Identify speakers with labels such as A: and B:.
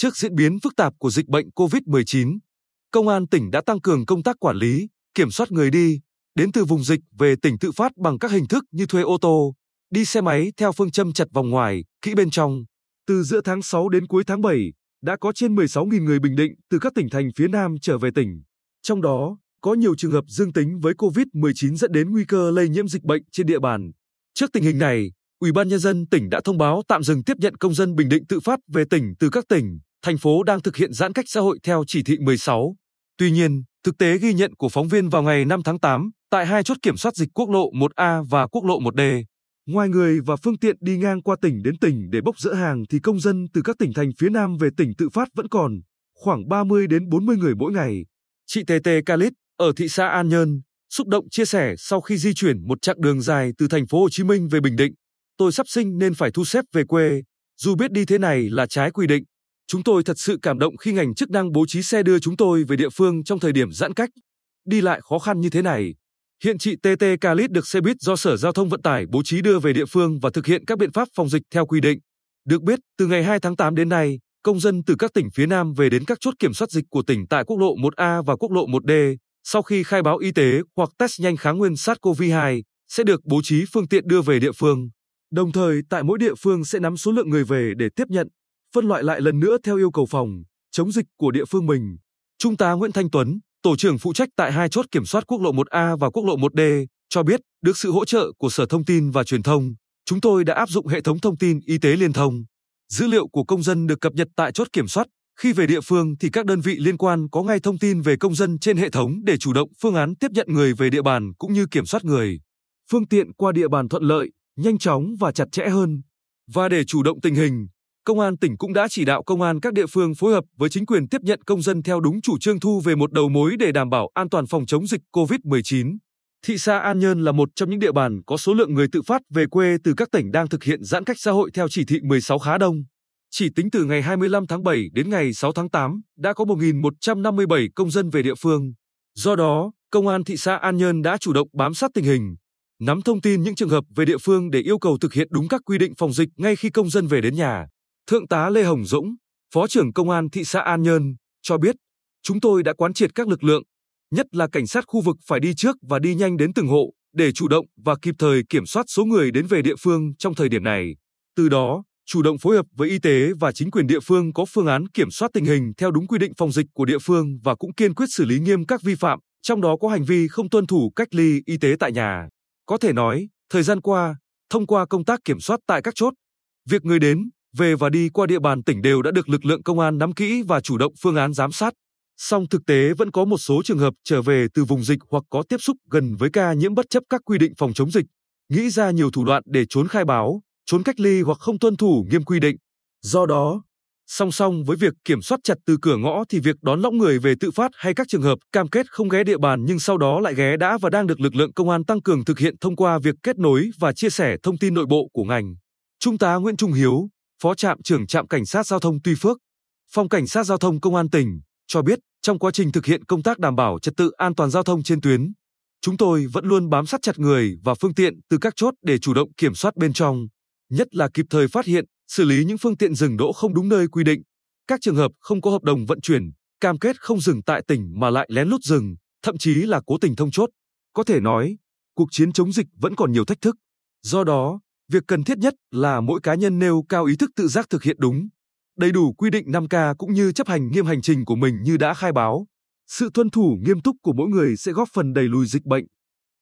A: Trước diễn biến phức tạp của dịch bệnh COVID-19, Công an tỉnh đã tăng cường công tác quản lý, kiểm soát người đi, đến từ vùng dịch về tỉnh tự phát bằng các hình thức như thuê ô tô, đi xe máy theo phương châm chặt vòng ngoài, kỹ bên trong. Từ giữa tháng 6 đến cuối tháng 7, đã có trên 16.000 người Bình Định từ các tỉnh thành phía Nam trở về tỉnh. Trong đó, có nhiều trường hợp dương tính với COVID-19 dẫn đến nguy cơ lây nhiễm dịch bệnh trên địa bàn. Trước tình hình này, Ủy ban nhân dân tỉnh đã thông báo tạm dừng tiếp nhận công dân Bình Định tự phát về tỉnh từ các tỉnh, thành phố đang thực hiện giãn cách xã hội theo chỉ thị 16. Tuy nhiên, thực tế ghi nhận của phóng viên vào ngày 5 tháng 8 tại hai chốt kiểm soát dịch quốc lộ 1A và quốc lộ 1D, ngoài người và phương tiện đi ngang qua tỉnh đến tỉnh để bốc dỡ hàng thì công dân từ các tỉnh thành phía Nam về tỉnh tự phát vẫn còn khoảng 30 đến 40 người mỗi ngày. Chị TT calit ở thị xã An Nhơn xúc động chia sẻ sau khi di chuyển một chặng đường dài từ thành phố Hồ Chí Minh về Bình Định, tôi sắp sinh nên phải thu xếp về quê, dù biết đi thế này là trái quy định. Chúng tôi thật sự cảm động khi ngành chức năng bố trí xe đưa chúng tôi về địa phương trong thời điểm giãn cách. Đi lại khó khăn như thế này. Hiện chị TT Calit được xe buýt do Sở Giao thông Vận tải bố trí đưa về địa phương và thực hiện các biện pháp phòng dịch theo quy định. Được biết, từ ngày 2 tháng 8 đến nay, công dân từ các tỉnh phía Nam về đến các chốt kiểm soát dịch của tỉnh tại quốc lộ 1A và quốc lộ 1D, sau khi khai báo y tế hoặc test nhanh kháng nguyên SARS-CoV-2, sẽ được bố trí phương tiện đưa về địa phương. Đồng thời, tại mỗi địa phương sẽ nắm số lượng người về để tiếp nhận, phân loại lại lần nữa theo yêu cầu phòng chống dịch của địa phương mình. Trung tá Nguyễn Thanh Tuấn, tổ trưởng phụ trách tại hai chốt kiểm soát quốc lộ 1A và quốc lộ 1D, cho biết được sự hỗ trợ của Sở Thông tin và Truyền thông, chúng tôi đã áp dụng hệ thống thông tin y tế liên thông. Dữ liệu của công dân được cập nhật tại chốt kiểm soát, khi về địa phương thì các đơn vị liên quan có ngay thông tin về công dân trên hệ thống để chủ động phương án tiếp nhận người về địa bàn cũng như kiểm soát người. Phương tiện qua địa bàn thuận lợi, nhanh chóng và chặt chẽ hơn. Và để chủ động tình hình, Công an tỉnh cũng đã chỉ đạo công an các địa phương phối hợp với chính quyền tiếp nhận công dân theo đúng chủ trương thu về một đầu mối để đảm bảo an toàn phòng chống dịch COVID-19. Thị xã An Nhơn là một trong những địa bàn có số lượng người tự phát về quê từ các tỉnh đang thực hiện giãn cách xã hội theo chỉ thị 16 khá đông. Chỉ tính từ ngày 25 tháng 7 đến ngày 6 tháng 8, đã có 1.157 công dân về địa phương. Do đó, Công an thị xã An Nhơn đã chủ động bám sát tình hình, nắm thông tin những trường hợp về địa phương để yêu cầu thực hiện đúng các quy định phòng dịch ngay khi công dân về đến nhà. Thượng tá Lê Hồng Dũng, Phó trưởng Công an thị xã An Nhơn, cho biết, chúng tôi đã quán triệt các lực lượng, nhất là cảnh sát khu vực phải đi trước và đi nhanh đến từng hộ để chủ động và kịp thời kiểm soát số người đến về địa phương trong thời điểm này. Từ đó, chủ động phối hợp với y tế và chính quyền địa phương có phương án kiểm soát tình hình theo đúng quy định phòng dịch của địa phương và cũng kiên quyết xử lý nghiêm các vi phạm, trong đó có hành vi không tuân thủ cách ly y tế tại nhà. Có thể nói, thời gian qua, thông qua công tác kiểm soát tại các chốt, việc người đến, về và đi qua địa bàn tỉnh đều đã được lực lượng công an nắm kỹ và chủ động phương án giám sát. Song thực tế vẫn có một số trường hợp trở về từ vùng dịch hoặc có tiếp xúc gần với ca nhiễm bất chấp các quy định phòng chống dịch, nghĩ ra nhiều thủ đoạn để trốn khai báo, trốn cách ly hoặc không tuân thủ nghiêm quy định. Do đó, song song với việc kiểm soát chặt từ cửa ngõ thì việc đón lõng người về tự phát hay các trường hợp cam kết không ghé địa bàn nhưng sau đó lại ghé đã và đang được lực lượng công an tăng cường thực hiện thông qua việc kết nối và chia sẻ thông tin nội bộ của ngành. Trung tá Nguyễn Trung Hiếu, Phó trạm trưởng trạm cảnh sát giao thông Tuy Phước, Phòng cảnh sát giao thông công an tỉnh cho biết, trong quá trình thực hiện công tác đảm bảo trật tự an toàn giao thông trên tuyến, chúng tôi vẫn luôn bám sát chặt người và phương tiện từ các chốt để chủ động kiểm soát bên trong, nhất là kịp thời phát hiện, xử lý những phương tiện dừng đỗ không đúng nơi quy định, các trường hợp không có hợp đồng vận chuyển, cam kết không dừng tại tỉnh mà lại lén lút dừng, thậm chí là cố tình thông chốt. Có thể nói, cuộc chiến chống dịch vẫn còn nhiều thách thức. Do đó, Việc cần thiết nhất là mỗi cá nhân nêu cao ý thức tự giác thực hiện đúng, đầy đủ quy định 5K cũng như chấp hành nghiêm hành trình của mình như đã khai báo. Sự tuân thủ nghiêm túc của mỗi người sẽ góp phần đẩy lùi dịch bệnh,